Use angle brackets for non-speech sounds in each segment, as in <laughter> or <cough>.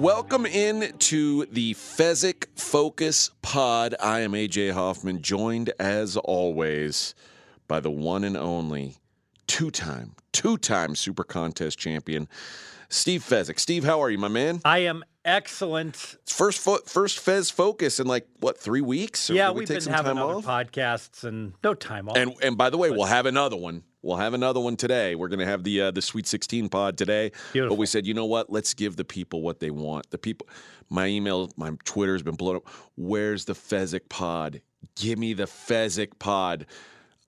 Welcome in to the Fezzik Focus Pod. I am AJ Hoffman, joined as always by the one and only two-time, two-time Super Contest champion, Steve Fezzik. Steve, how are you, my man? I am excellent. It's first fo- first Fez Focus in like what three weeks? Yeah, we we've take been some having time other off? podcasts and no time off. And and by the way, we'll have another one. We'll have another one today. We're going to have the uh, the Sweet 16 pod today. Beautiful. But we said, you know what? Let's give the people what they want. The people, my email, my Twitter has been blown up. Where's the Fezzik pod? Give me the Fezzik pod.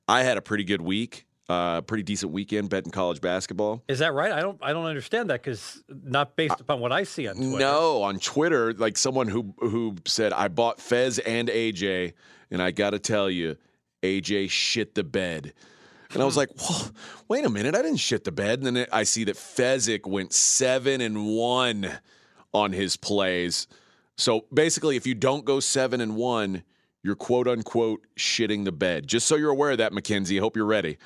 I had a pretty good week, uh, pretty decent weekend betting college basketball. Is that right? I don't. I don't understand that because not based upon what I see on Twitter. No, on Twitter, like someone who who said I bought Fez and AJ, and I got to tell you, AJ shit the bed. And I was like, well, wait a minute, I didn't shit the bed. And then I see that Fezzik went seven and one on his plays. So basically, if you don't go seven and one, you're quote unquote shitting the bed. Just so you're aware of that, McKenzie. I hope you're ready.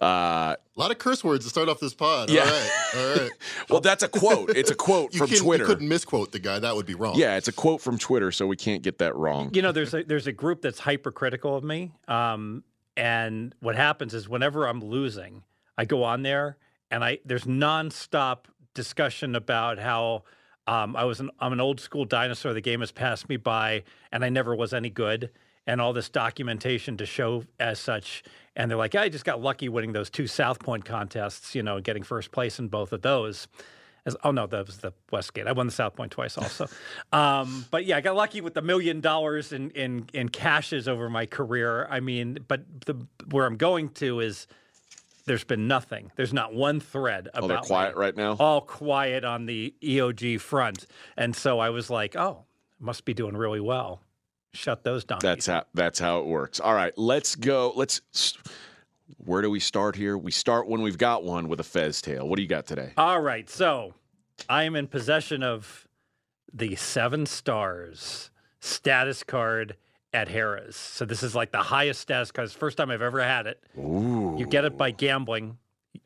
Uh, A lot of curse words to start off this pod. Yeah. All right. All right. <laughs> well, that's a quote. It's a quote You, from can, Twitter. you couldn't misquote the guy. That would be wrong. Yeah, it's a quote from Twitter, so we can't get that wrong. You know, there's a there's a group that's hypercritical of me. Um, and what happens is whenever I'm losing, I go on there and I there's nonstop discussion about how um, I was an I'm an old school dinosaur. The game has passed me by, and I never was any good. And all this documentation to show as such. And they're like, I just got lucky winning those two South Point contests, you know, getting first place in both of those. As, oh no, that was the Westgate. I won the South Point twice, also. um, but yeah, I got lucky with the million dollars in, in in cashes over my career. I mean, but the where I'm going to is there's been nothing. There's not one thread about. Oh, they're me. quiet right now. All quiet on the EOG front, and so I was like, oh, must be doing really well. Shut those down. That's how that's how it works. All right, let's go. Let's. Where do we start here? We start when we've got one with a Fez tail. What do you got today? All right, so I am in possession of the seven stars status card at Harrah's. So this is like the highest status card. It's the first time I've ever had it. Ooh. You get it by gambling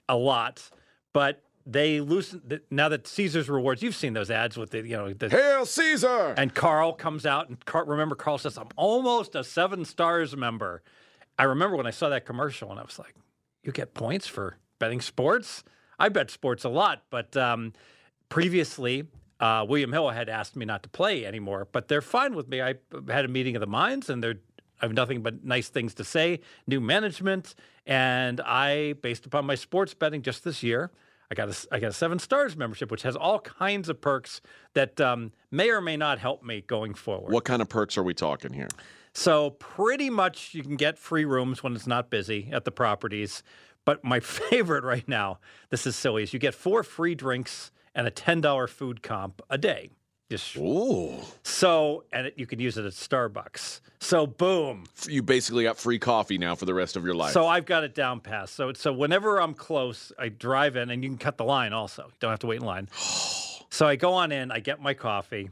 a lot, but they loosen now that Caesar's rewards. You've seen those ads with the you know the, Hail Caesar! and Carl comes out and Carl, remember Carl says I'm almost a seven stars member. I remember when I saw that commercial and I was like, you get points for betting sports. I bet sports a lot, but um, previously uh, William Hill had asked me not to play anymore, but they're fine with me. I had a meeting of the minds and they're I have nothing but nice things to say. New management, and I, based upon my sports betting just this year, I got a I got a seven stars membership, which has all kinds of perks that um, may or may not help me going forward. What kind of perks are we talking here? So pretty much you can get free rooms when it's not busy at the properties. But my <laughs> favorite right now, this is silly, is you get four free drinks and a ten dollar food comp a day. Just Ooh. so, and it, you can use it at Starbucks. So boom. You basically got free coffee now for the rest of your life. So I've got it down pat. So so whenever I'm close, I drive in, and you can cut the line also. You don't have to wait in line. <gasps> so I go on in, I get my coffee,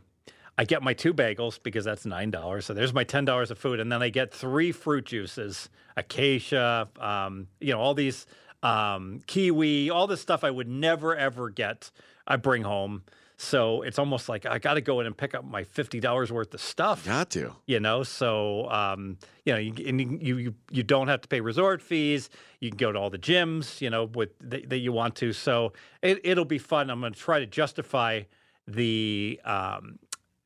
I get my two bagels because that's nine dollars. So there's my ten dollars of food, and then I get three fruit juices, acacia, um, you know, all these um, kiwi, all this stuff I would never ever get. I bring home. So it's almost like I got to go in and pick up my fifty dollars worth of stuff got to. you know so um, you know you, and you, you you don't have to pay resort fees you can go to all the gyms you know with that, that you want to so it, it'll be fun i'm going to try to justify the um,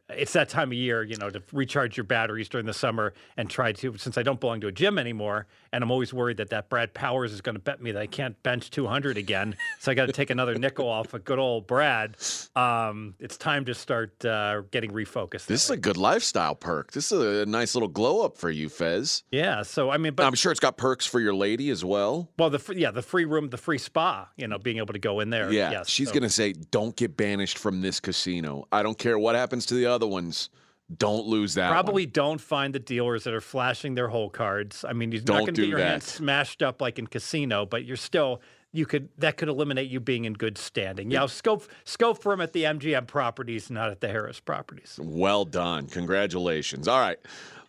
it's that time of year, you know, to recharge your batteries during the summer and try to, since I don't belong to a gym anymore, and I'm always worried that that Brad Powers is going to bet me that I can't bench 200 again. so I got to take another nickel off of good old Brad. Um, it's time to start uh, getting refocused. This is a good lifestyle perk. This is a nice little glow up for you, Fez. yeah. So, I mean, but I'm sure it's got perks for your lady as well. Well, the yeah, the free room, the free spa, you know, being able to go in there. Yeah, yes, she's so- going to say, "Don't get banished from this casino. I don't care what happens to the other ones. Don't lose that." one." probably don't find the dealers that are flashing their hole cards. I mean, you're Don't not going to do get your that. hands smashed up like in casino, but you're still you could that could eliminate you being in good standing. Yeah, scope scope for him at the MGM properties, not at the Harrah's properties. Well done. Congratulations. All right.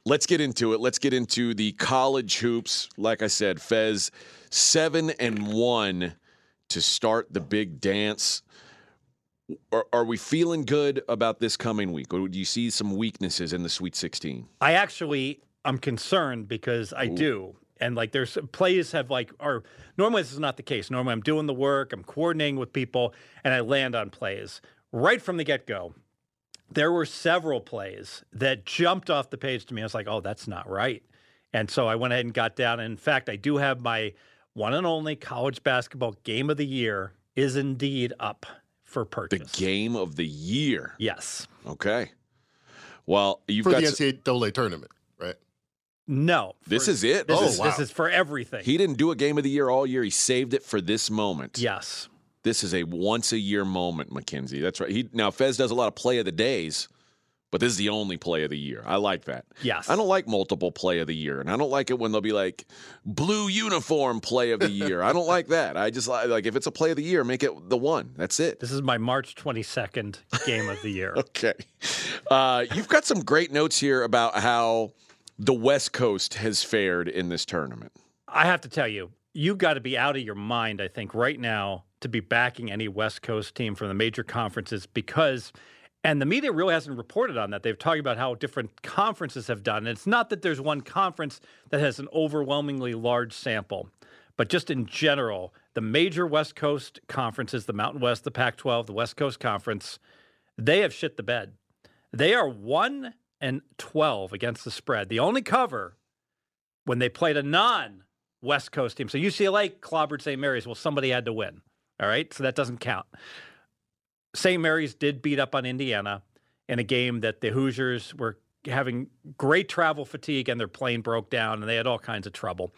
Let's get into it. Let's get into the college hoops. Like I said, Fez, seven and one to start the big dance. Are, are we feeling good about this coming week, or do you see some weaknesses in the Sweet 16? I actually I'm concerned because I do. And like there's plays have like are normally this is not the case. Normally I'm doing the work, I'm coordinating with people, and I land on plays. Right from the get-go, there were several plays that jumped off the page to me. I was like, oh, that's not right. And so I went ahead and got down. And in fact, I do have my one and only college basketball game of the year is indeed up for The game of the year. Yes. Okay. Well, you've for got the s- NCAA tournament, right? No. this for- is it. This Oh, is this is for everything. He didn't do a game of the year all year. He saved it for this moment. yes. This is a once a year moment, McKenzie. That's right. He now Fez does a lot of play of the days, but this is the only play of the year. I like that. Yes. I don't like multiple play of the year, and I don't like it when they'll be like blue uniform play of the <laughs> year. I don't like that. I just like if it's a play of the year, make it the one. That's it. This is my March 22nd game of the year. <laughs> Okay. Uh, you've got some great notes here about how the West Coast has fared in this tournament. I have to tell you, you got to be out of your mind, I think, right now to be backing any West Coast team from the major conferences because, and the media really hasn't reported on that. They've talked about how different conferences have done. And it's not that there's one conference that has an overwhelmingly large sample, but just in general, the major West Coast conferences, the Mountain West, the Pac 12, the West Coast Conference, they have shit the bed. They are 1 and 12 against the spread. The only cover when they played a non West Coast team. So UCLA clobbered St. Mary's. Well, somebody had to win. All right. So that doesn't count. St. Mary's did beat up on Indiana in a game that the Hoosiers were having great travel fatigue and their plane broke down and they had all kinds of trouble.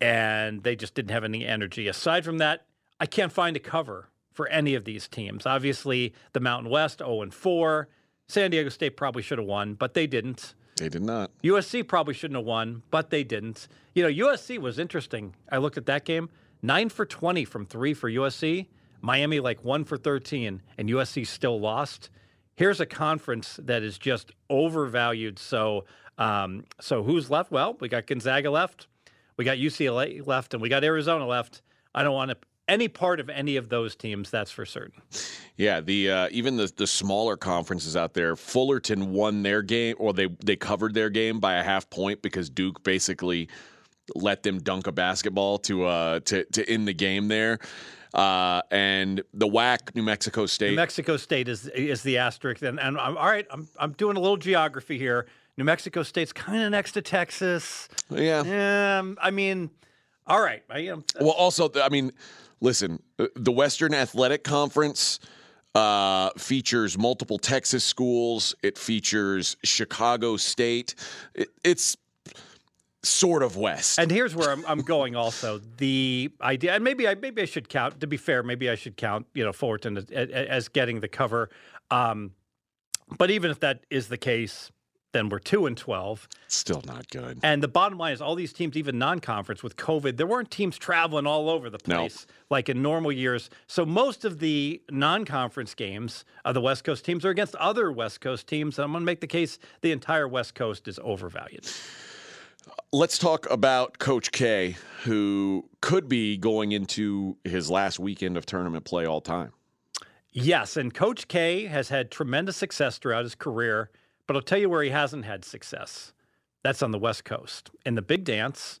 And they just didn't have any energy. Aside from that, I can't find a cover for any of these teams. Obviously, the Mountain West 0 and 4. San Diego State probably should have won, but they didn't. They did not. USC probably shouldn't have won, but they didn't. You know, USC was interesting. I looked at that game. Nine for 20 from three for USC. Miami like one for 13, and USC still lost. Here's a conference that is just overvalued. So, um, so who's left? Well, we got Gonzaga left, we got UCLA left, and we got Arizona left. I don't want to, any part of any of those teams. That's for certain. Yeah, the uh, even the the smaller conferences out there, Fullerton won their game, or they they covered their game by a half point because Duke basically let them dunk a basketball to uh to to end the game there. Uh, and the WAC, New Mexico State. New Mexico State is is the asterisk, and, and I'm all right. I'm I'm doing a little geography here. New Mexico State's kind of next to Texas. yeah. Um, I mean, all right. I am. Well, also, I mean, listen, uh, the Western Athletic Conference uh, features multiple Texas schools. It features Chicago State. It, it's sort of West. And here's where I'm, I'm going. Also, the idea, and maybe I maybe I should count. To be fair, maybe I should count. You know, Fullerton as, as, getting the cover. Um, but even if that is the case, then we're two and twelve. Still not good. And the bottom line is, all these teams, even non-conference with COVID, there weren't teams traveling all over the place like in normal years. So most of the non-conference games of the West Coast teams are against other West Coast teams. And I'm going to make the case the entire West Coast is overvalued. Let's talk about Coach K, who could be going into his last weekend of tournament play all time. Yes, and Coach K has had tremendous success throughout his career, but I'll tell you where he hasn't had success. That's on the West Coast. In the big dance,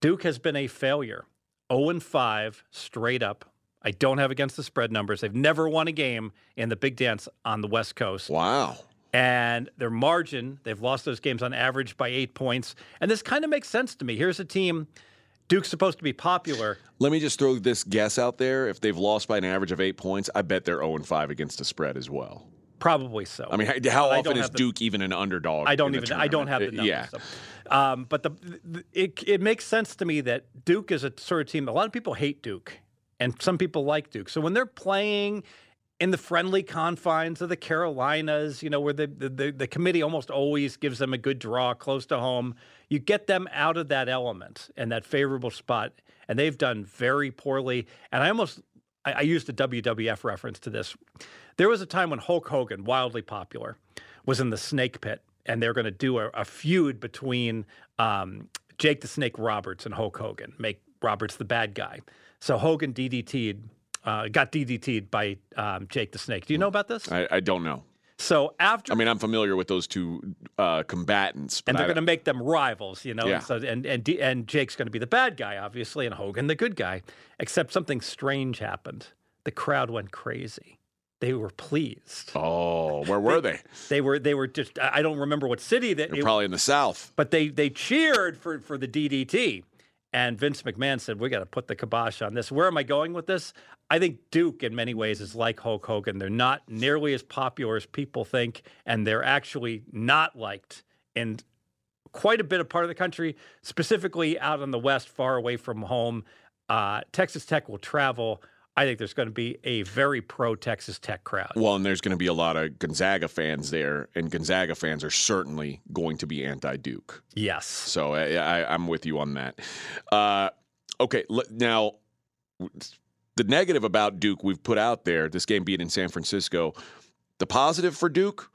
Duke has been a failure. 0 and 5 straight up. I don't have against the spread numbers. They've never won a game in the big dance on the West Coast. Wow. And their margin, they've lost those games on average by eight points. And this kind of makes sense to me. Here's a team, Duke's supposed to be popular. Let me just throw this guess out there. If they've lost by an average of eight points, I bet they're 0 5 against the spread as well. Probably so. I mean, how- I often is the- Duke even an underdog? I don't even. I don't have the numbers. Yeah. so. Um, but the, the it it makes sense to me that Duke is a sort of team. A lot of people hate Duke, and some people like Duke. So when they're playing in the friendly confines of the Carolinas, you know, where the the, the, committee almost always gives them a good draw close to home, you get them out of that element and that favorable spot, and they've done very poorly. And I almost I, I used a WWF reference to this. There was a time when Hulk Hogan, wildly popular, was in the snake pit, and they're going to do a, a feud between um, Jake the Snake Roberts and Hulk Hogan, make Roberts the bad guy. So Hogan DDT'd uh, got DDT'd by um, Jake the Snake. Do you know about this? I, I don't know. So after I mean, I'm familiar with those two uh, combatants, but and they're going to make them rivals, you know. Yeah. And, so, and and D- and Jake's going to be the bad guy, obviously, and Hogan the good guy. Except something strange happened. The crowd went crazy. They were pleased. Oh, where were they? <laughs> They were they were just. I don't remember what city that. They're probably in the South. but they they cheered for for the DDT. And Vince McMahon said, "We got to put the kibosh on this." Where am I going with this? I think Duke, in many ways, is like Hulk Hogan. They're not nearly as popular as people think, and they're actually not liked in quite a bit of part of the country, specifically out in the West, far away from home. Uh, Texas Tech will travel. I think there's going to be a very pro Texas Tech crowd. Well, and there's going to be a lot of Gonzaga fans there, and Gonzaga fans are certainly going to be anti-Duke. Yes. So I, I, I'm with you on that. Uh, okay, l- now the negative about Duke we've put out there, this game being in San Francisco. The positive for Duke,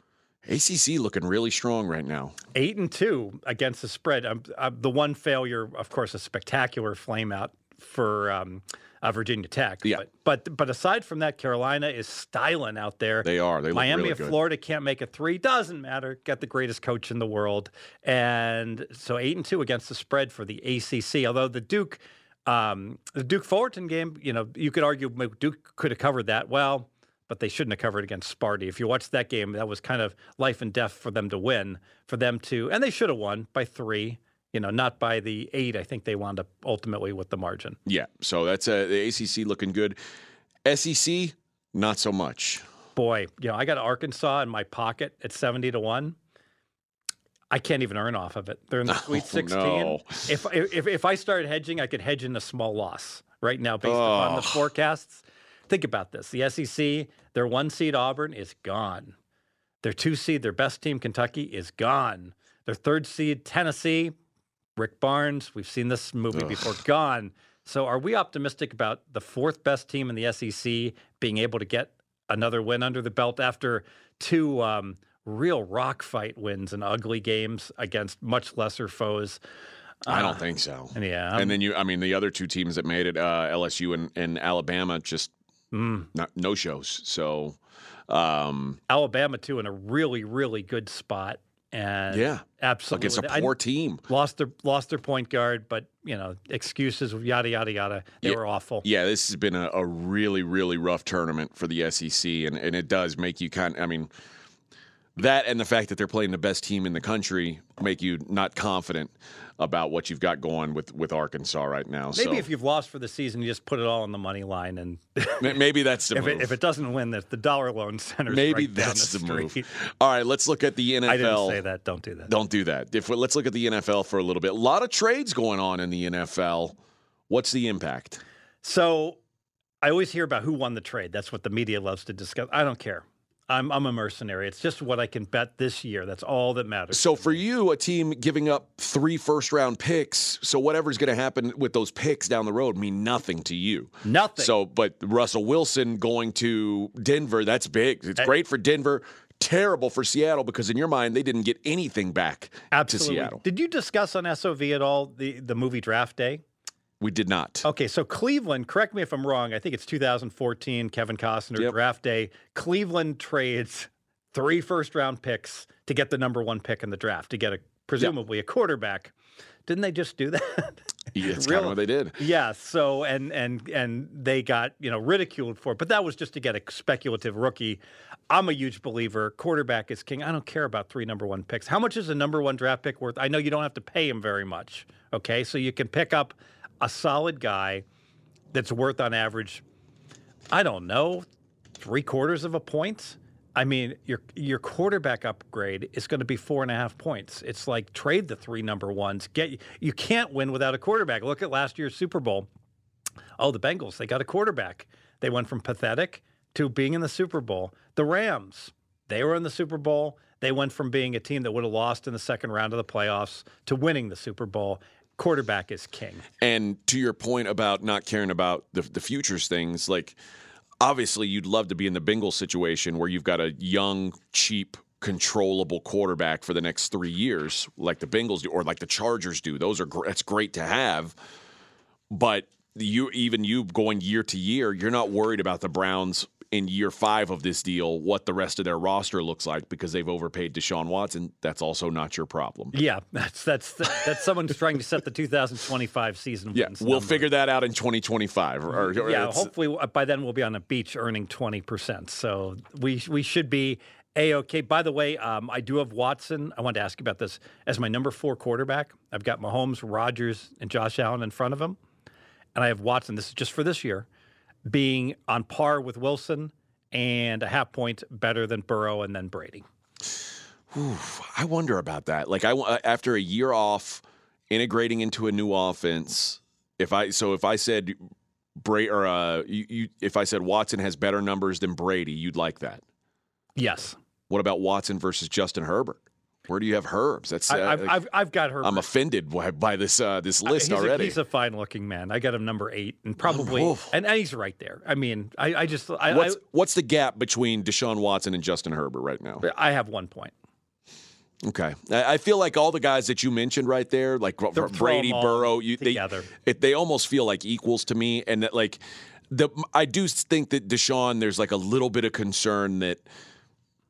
ACC looking really strong right now. eight and two against the spread. Um, uh, the one failure, of course, a spectacular flame out for um, uh, Virginia Tech. Yeah. But, but but aside from that, Carolina is styling out there. They are. They look Miami really of. Florida can't make a three. Doesn't matter. Got the greatest coach in the world, and so eight and two against the spread for the ACC. Although the Duke, um, the Duke Fullerton game, you know, you could argue Duke could have covered that well, but they shouldn't have covered against Sparty. If you watch that game, that was kind of life and death for them to win, for them to, and they should have won by three. You know, not by the eight. I think they wound up ultimately with the margin. Yeah, so that's uh, the ACC looking good. SEC, not so much. boy, you know, I got Arkansas in my pocket at 70 to 1. I can't even earn off of it. They're in the <laughs> Sweet Oh, 16. no. If, if if I started hedging, I could hedge in a small loss right now based upon the Oh. forecasts. Think about this. The SEC, their one seed Auburn is gone. Their two seed, their best team Kentucky is gone. Their third seed Tennessee, Rick Barnes, we've seen this movie before, gone. So are we optimistic about the fourth best team in the SEC being able to get another win under the belt after two um, real rock fight wins and ugly games against much lesser foes? I don't think so. And yeah, I'm- and then you, I mean, the other two teams that made it, uh, LSU and, and Alabama, just Mm. not no shows. So, um, Alabama too in a really really good spot and yeah, absolutely against a poor team. lost their lost their point guard, but you know excuses yada yada yada. They Yeah. were awful. Yeah, this has been a, a really, really rough tournament for the SEC, and, and it does make you kind. I mean, that and the fact that they're playing the best team in the country make you not confident about what you've got going with with Arkansas right now. Maybe so if you've lost for the season, you just put it all on the money line, and <laughs> maybe that's the if move. it, if it doesn't win, the, the dollar loan center. maybe right that's the, move. street. All right, let's look at the NFL. <laughs> I didn't say that. Don't do that. Don't do that. If we, let's look at the NFL for a little bit. A lot of trades going on in the NFL. What's the impact? So I always hear about who won the trade. That's what the media loves to discuss. I don't care. I'm I'm a mercenary. It's just what I can bet this year. That's all that matters. So for you, a team giving up three first round picks, so whatever's going to happen with those picks down the road mean nothing to you. Nothing. So, but Russell Wilson going to Denver, that's big. It's great for Denver. Terrible for Seattle because in your mind they didn't get anything back Absolutely. to Seattle. Did you discuss on SOV at all the the movie Draft Day? We did not. Okay, so Cleveland, correct me if I'm wrong. I think it's 2014, Kevin Costner Yep. draft day. Cleveland trades three first round picks to get the number one pick in the draft to get a presumably a quarterback. Didn't they just do that? <laughs> Yeah, Real- kind of what they did. yeah. So and and and they got you know ridiculed for it, but that was just to get a speculative rookie. I'm a huge believer. Quarterback is king. I don't care about three number one picks. How much is a number one draft pick worth? I know you don't have to pay him very much. Okay, so you can pick up a solid guy that's worth on average, I don't know, three quarters of a point. I mean, your your quarterback upgrade is going to be four and a half points. It's like trade the three number ones. Get you can't win without a quarterback. Look at last year's Super Bowl. Oh, the Bengals, they got a quarterback. They went from pathetic to being in the Super Bowl. The Rams, they were in the Super Bowl. They went from being a team that would have lost in the second round of the playoffs to winning the Super Bowl. Quarterback is king. And to your point about not caring about the, the futures things, like obviously you'd love to be in the Bengals situation where you've got a young, cheap, controllable quarterback for the next three years, like the Bengals do, or like the Chargers do. Those are that's great to have, but you even you going year to year, you're not worried about the Browns in year five of this deal what the rest of their roster looks like because they've overpaid Deshaun Watson. That's also not your problem. Yeah, that's that's that's someone trying to set the 2025 season. Yeah, we'll number. figure that out in 2025. Or, or Yeah, hopefully by then we'll be on a beach earning 20 percent. So we we should be a okay. By the way, um, I do have Watson. I wanted to ask you about this as my number four quarterback. I've got Mahomes, Rodgers, and Josh Allen in front of him, and I have Watson. This is just for this year, being on par with Wilson and a half point better than Burrow and then Brady. I wonder about that. Like I after a year off integrating into a new offense, if I so if I said Bray or uh, you, you if I said Watson has better numbers than Brady, you'd like that. Yes, What about Watson versus Justin Herbert? Where do you have Herbs? That's uh, I, I've, I've I've got herbs. I'm offended by, by this uh, this list he's already. A, he's a fine looking man. I got him number eight, and probably, and, and he's right there. I mean, I, I just, I, what's what's the gap between Deshaun Watson and Justin Herbert right now? I, I have one point. Okay, I, I feel like all the guys that you mentioned right there, like Throw Brady, Burrow, you, they together. it, they almost feel like equals to me, and that like the I do think that Deshaun, there's like a little bit of concern that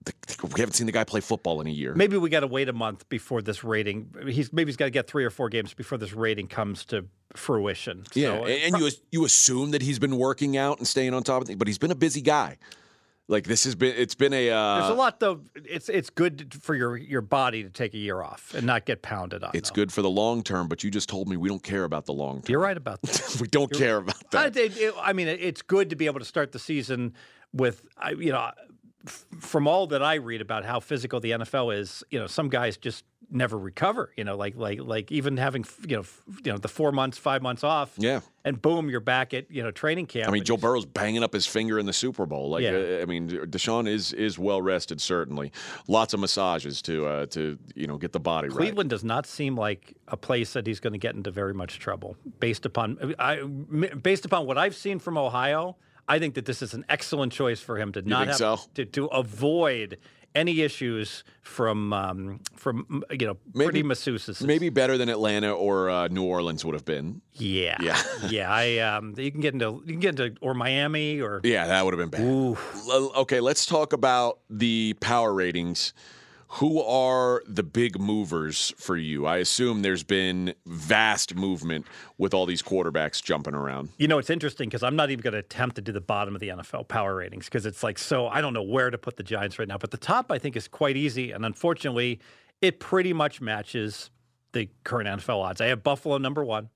the, we haven't seen the guy play football in a year. Maybe we got to wait a month before this rating. He's maybe he's got to get three or four games before this rating comes to fruition. Yeah, So, and, and you you assume that he's been working out and staying on top of things, but he's been a busy guy. Like this has been, it's been a. Uh, there's a lot though. It's it's good for your your body to take a year off and not get pounded on. It's though. good for the long term, but you just told me we don't care about the long term. You're right about that. <laughs> we don't care about I, that. it- it- I mean, it's good to be able to start the season with, I- you know, f- from all that I read about how physical the NFL is, you know, some guys just never recover. You know, like like like even having you know f- you know the four months, five months off, Yeah. and boom, you're back at you know training camp. I mean, Joe Burrow's banging up his finger in the Super Bowl. Like, Yeah. uh, I mean, Deshaun is is well rested. Certainly, lots of massages to uh, to you know get the body right. Cleveland does not seem like a place that he's going to get into very much trouble based upon I, based upon what I've seen from Ohio. I think that this is an excellent choice for him to not have so? to, to avoid any issues from um, from you know pretty masseuses. Maybe better than Atlanta or uh, New Orleans would have been. yeah, Yeah. <laughs> yeah. I um, you can get into you can get into or Miami or Yeah, that would have been bad. Ooh. Okay, let's talk about the power ratings. Who are the big movers for you? I assume there's been vast movement with all these quarterbacks jumping around. You know, it's interesting because I'm not even going to attempt to do the bottom of the NFL power ratings because it's like so. I don't know where to put the Giants right now, but the top I think is quite easy, and unfortunately, it pretty much matches the current NFL odds. I have Buffalo number one,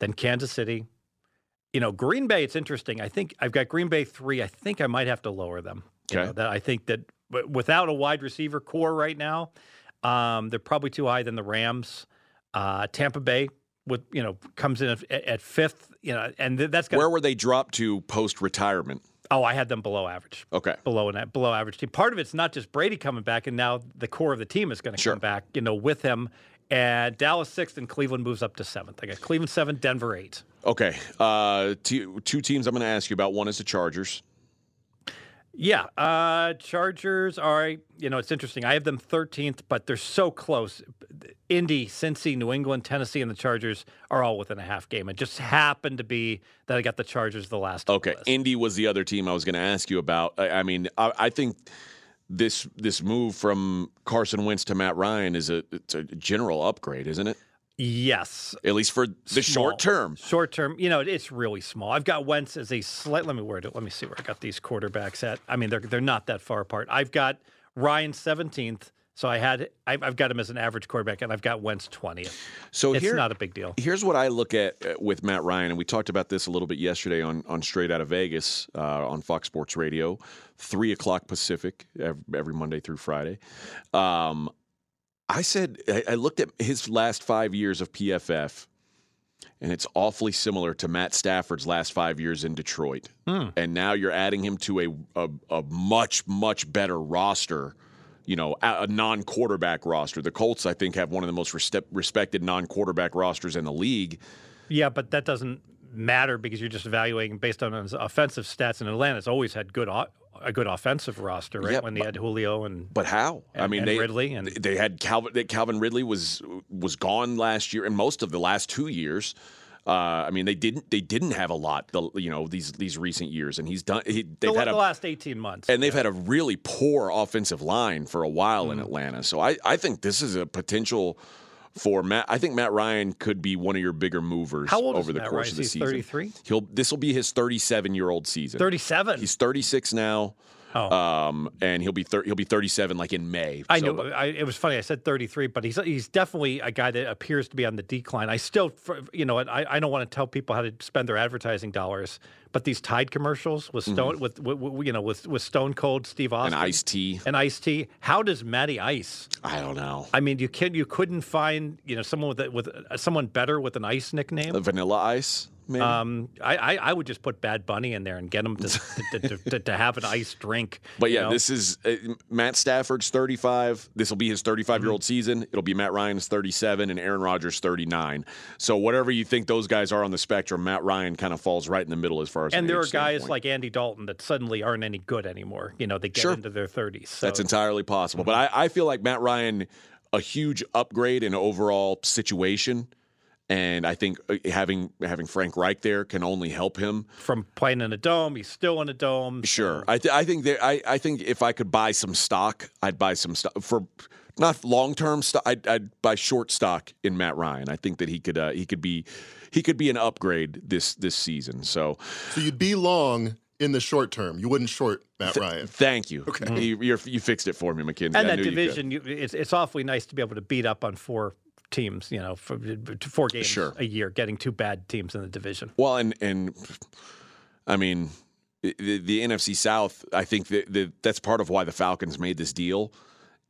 then Kansas City. You know, Green Bay. It's interesting. I think I've got Green Bay three. I think I might have to lower them. You Okay. know, that I think that w- without a wide receiver corps right now, um, they're probably too high than the Rams. Uh, Tampa Bay with you know comes in at, at fifth. You know, and th- that's gonna, Where were they dropped to post retirement? Oh, I had them below average. Okay. Below an below average team. Part of it's not just Brady coming back, and now the core of the team is going to Sure. come back. You know, with him. And Dallas sixth, and Cleveland moves up to seventh. I got Cleveland seven, Denver eight. Okay. Uh, two, two teams I'm going to ask you about. One is the Chargers. Yeah, uh, Chargers are. You know, it's interesting. I have them thirteenth, but they're so close. Indy, Cincy, New England, Tennessee, and the Chargers are all within a half game. It just happened to be that I got the Chargers the last. the Okay. Indy was the other team I was going to ask you about. I, I mean, I, I think this this move from Carson Wentz to Matt Ryan is a it's a general upgrade, isn't it? Yes, At least for the Small. short term. Short term, you know, it's really small. I've got Wentz as a slight. Let me word it. Let me see where I got these quarterbacks at. I mean, they're they're not that far apart. I've got Ryan seventeenth, so I had I've, I've got him as an average quarterback, and I've got Wentz twentieth. So It's here, not a big deal. here's what I look at uh, with Matt Ryan, and we talked about this a little bit yesterday on on Straight Out of Vegas uh, on Fox Sports Radio, three o'clock Pacific every, every Monday through Friday. Um, I said I, I looked at his last five years of PFF, and it's awfully similar to Matt Stafford's last five years in Detroit. Hmm. And now you're adding him to a a, a much much better roster. You know, a, a non-quarterback roster. The Colts, I think, have one of the most respe- respected non-quarterback rosters in the league. Yeah, but that doesn't matter because you're just evaluating based on his offensive stats. And Atlanta's always had good o- a good offensive roster, right? Yeah, when they but- had Julio and But how? I mean, and they Ridley and- they had Calvin. Calvin Ridley was was gone last year, and most of the last two years. Uh, I mean, they didn't they didn't have a lot, the, you know, these these recent years, and he's done. He, they've the, had the a last 18 months. and they've had a really poor offensive line for a while Mm-hmm. in Atlanta. So I, I think this is a potential for Matt. I think Matt Ryan could be one of your bigger movers over the Matt course Ryan? of the He's season. 33? He'll this will be his 37 year old season. 37. He's 36 now. Oh. Um, and he'll be thir- he'll be 37 like in May. I So, know. but- I, it was funny. I said 33, but he's he's definitely a guy that appears to be on the decline. I still, you know, I, I don't want to tell people how to spend their advertising dollars, but these Tide commercials with Stone, with, with, with you know, with with Stone Cold Steve Austin and Ice T. and Ice T. How does Matty Ice? I don't know. I mean, you can you couldn't find you know someone with a, with a, someone better with an Ice nickname. The Vanilla Ice, maybe. Um, I, I, I would just put Bad Bunny in there and get him to, to, to, to, to have an ice drink. <laughs> But yeah, know? this is uh, Matt Stafford's 35. This will be his 35 year old Mm-hmm. season. It'll be Matt Ryan's 37 and Aaron Rodgers 39. So whatever you think those guys are on the spectrum, Matt Ryan kind of falls right in the middle as far as and there are guys standpoint. like Andy Dalton that suddenly aren't any good anymore. You know, they get Sure. into their 30s. So. That's entirely possible. But Mm-hmm. I, I feel like Matt Ryan, a huge upgrade in overall situation. And I think uh, having having Frank Reich there can only help him. from playing in a dome. He's still in a dome. Sure, I, th- I think there. I, I think if I could buy some stock, I'd buy some stock for not long term stock. I'd, I'd buy short stock in Matt Ryan. I think that he could uh, he could be he could be an upgrade this this season. So So you'd be long in the short term. You wouldn't short Matt Ryan. thank you. Okay, you, you're, you fixed it for me, McKinsey. And I that knew you division, you, it's, it's awfully nice to be able to beat up on four teams, you know, for, four games Sure. a year, getting two bad teams in the division. Well, and and I mean, the, the NFC South. I think that, that that's part of why the Falcons made this deal.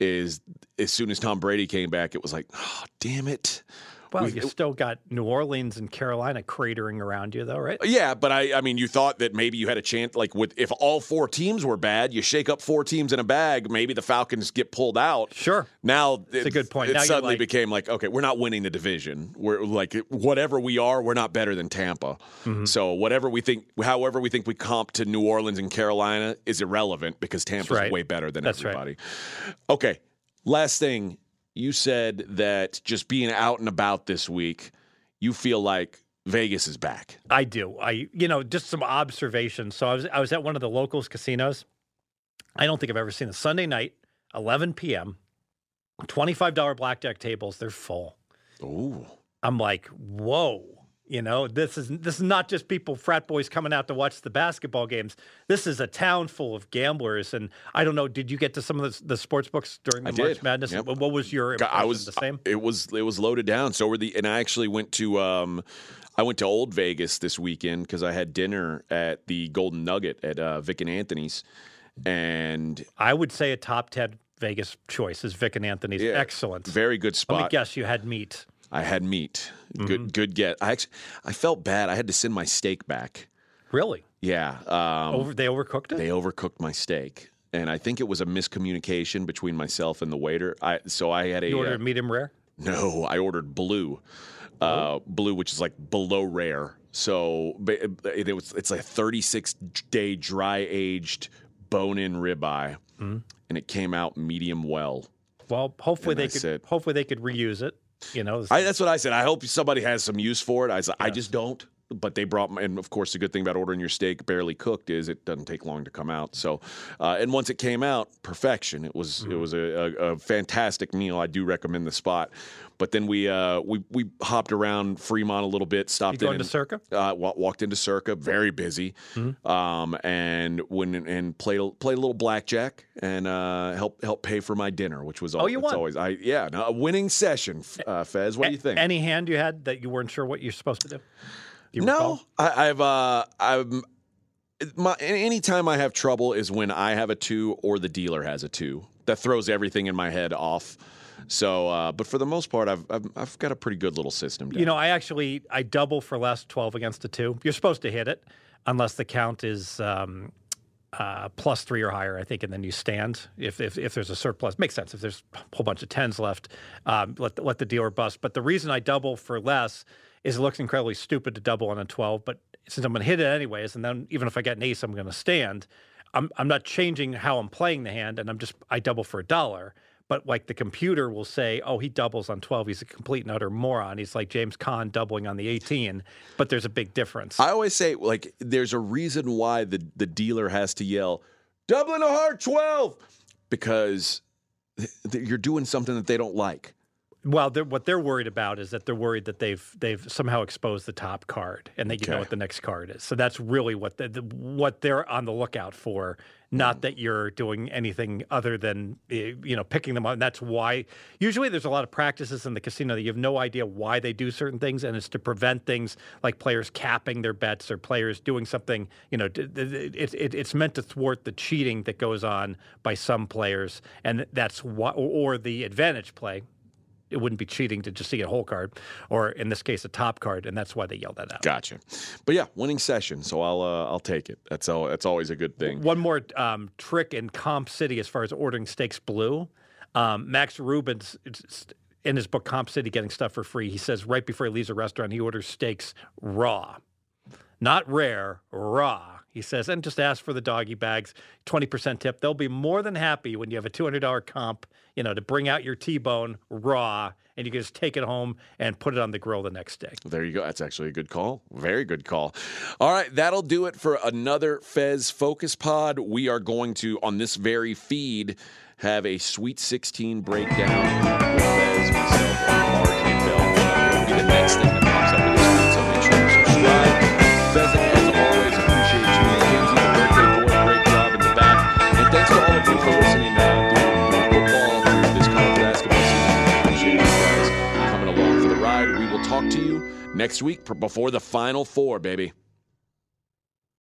Is as soon as Tom Brady came back, it was like, oh, damn it. Well, We- you still got New Orleans and Carolina cratering around you, though, right? Yeah, but I, I mean, you thought that maybe you had a chance, like with if all four teams were bad, you shake up four teams in a bag, maybe the Falcons get pulled out. Sure. Now it's a good point. It Now suddenly like- became like, okay, we're not winning the division. We're like whatever we are, we're not better than Tampa. Mm-hmm. So whatever we think, however we think we comp to New Orleans and Carolina is irrelevant because Tampa's right. way better than That's right. everybody. Okay, last thing you said that just being out and about this week, you feel like Vegas is back. I do. I, you know, just some observations. So I was, I was at one of the locals casinos. I don't think I've ever seen a Sunday night, 11 p.m., $25 blackjack tables. They're full. Ooh. I'm like, whoa. You know, this is this is not just people frat boys coming out to watch the basketball games. This is a town full of gamblers, and I don't know. Did you get to some of the, the sports books during the I March did. Madness? Yep. What was your impression? I was the same. It was it was loaded down. So were the and I actually went to um I went to Old Vegas this weekend because I had dinner at the Golden Nugget at uh, Vic and Anthony's, and I would say a top ten Vegas choice is Vic and Anthony's. Yeah, Excellent. very good Let me spot. guess, you had meat. I had meat. Mm-hmm. Good good get. I actually I felt bad. I had to send my steak back. Really? Yeah. Um, Over they overcooked it. they overcooked my steak. And I think it was a miscommunication between myself and the waiter. I so I had a you uh, ordered medium rare. No, I ordered blue, Oh. uh, blue, which is like below rare. So it, it was it's like 36 day dry aged bone in ribeye, Mm-hmm. and it came out medium well. Well, hopefully And they I could. said- hopefully they could reuse it. You know, I, that's what I said. I hope somebody has some use for it. I was, I just don't. But they brought, and of course, the good thing about ordering your steak barely cooked is it doesn't take long to come out. So, uh, and once it came out, perfection. It was Mm-hmm. it was a, a, a fantastic meal. I do recommend the spot. But then we uh, we we hopped around Fremont a little bit, stopped you in going to Circa? uh, wa- walked into Circa, very busy, Mm-hmm. um, and went in and played a- played a little blackjack and uh, help help pay for my dinner, which was al- Oh, you won. always I yeah no, a winning session. Uh, Fez, what do you think? Any hand you had that you weren't sure what you're supposed to do? Do you no. I, I've uh, I'm my any time I have trouble is when I have a two or the dealer has a two. That throws everything in my head off. So, uh, but for the most part, I've, I've I've got a pretty good little system. Down. You know, I actually I double for less twelve against a two. You're supposed to hit it unless the count is um, uh, plus three or higher, I think, and then you stand. If, if if there's a surplus, makes sense. If there's a whole bunch of tens left, um, let the, let the dealer bust. But the reason I double for less is it looks incredibly stupid to double on a twelve. But since I'm going to hit it anyways, and then even if I get an ace, I'm going to stand. I'm I'm not changing how I'm playing the hand, and I'm just I double for a dollar. but like the computer will say, "Oh, he doubles on 12. He's a complete and utter moron. He's like James Caan doubling on the 18." But there's a big difference. I always say like there's a reason why the the dealer has to yell double and a heart 12 because you're doing something that they don't like. Well, they're, what they're worried about is that they're worried that they've they've somehow exposed the top card, and they you know what the next card is. So that's really what the, the, what they're on the lookout for. Not that you're doing anything other than eh, you know picking them up. And that's why usually there's a lot of practices in the casino that you have no idea why they do certain things, and it's to prevent things like players capping their bets or players doing something. You know, d- d- d- it, it, it's meant to thwart the cheating that goes on by some players, and that's why, or the advantage play it wouldn't be cheating to just see a hole card, or in this case, a top card, and that's why they yelled that out. Gotcha. But yeah, winning session. So I'll uh, I'll take it. That's all. That's always a good thing. One more um, trick in Comp City as far as ordering steaks blue. Um, Max Rubin's, it's- in his book Comp City, Getting Stuff for Free, he says right before he leaves a restaurant, he orders steaks raw, not rare, raw. He says, and just ask for the doggy bags, 20% tip. They'll be more than happy when you have a $200 comp, you know, to bring out your T-bone raw and you can just take it home and put it on the grill the next day. There you go. That's actually a good call. Very good call. All right, that'll do it for another Fez Focus Pod. We are going to, on this very feed, have a Sweet 16 breakdown with Fez, myself, and. It'll be the next thing that pops up Pheasant, as always, appreciate you. Mackenzie, birthday boy, great job in the back. And thanks to all of you for listening through, football, through this basketball. Appreciate you guys coming along for the ride. We will talk to you next week before the Final Four, baby.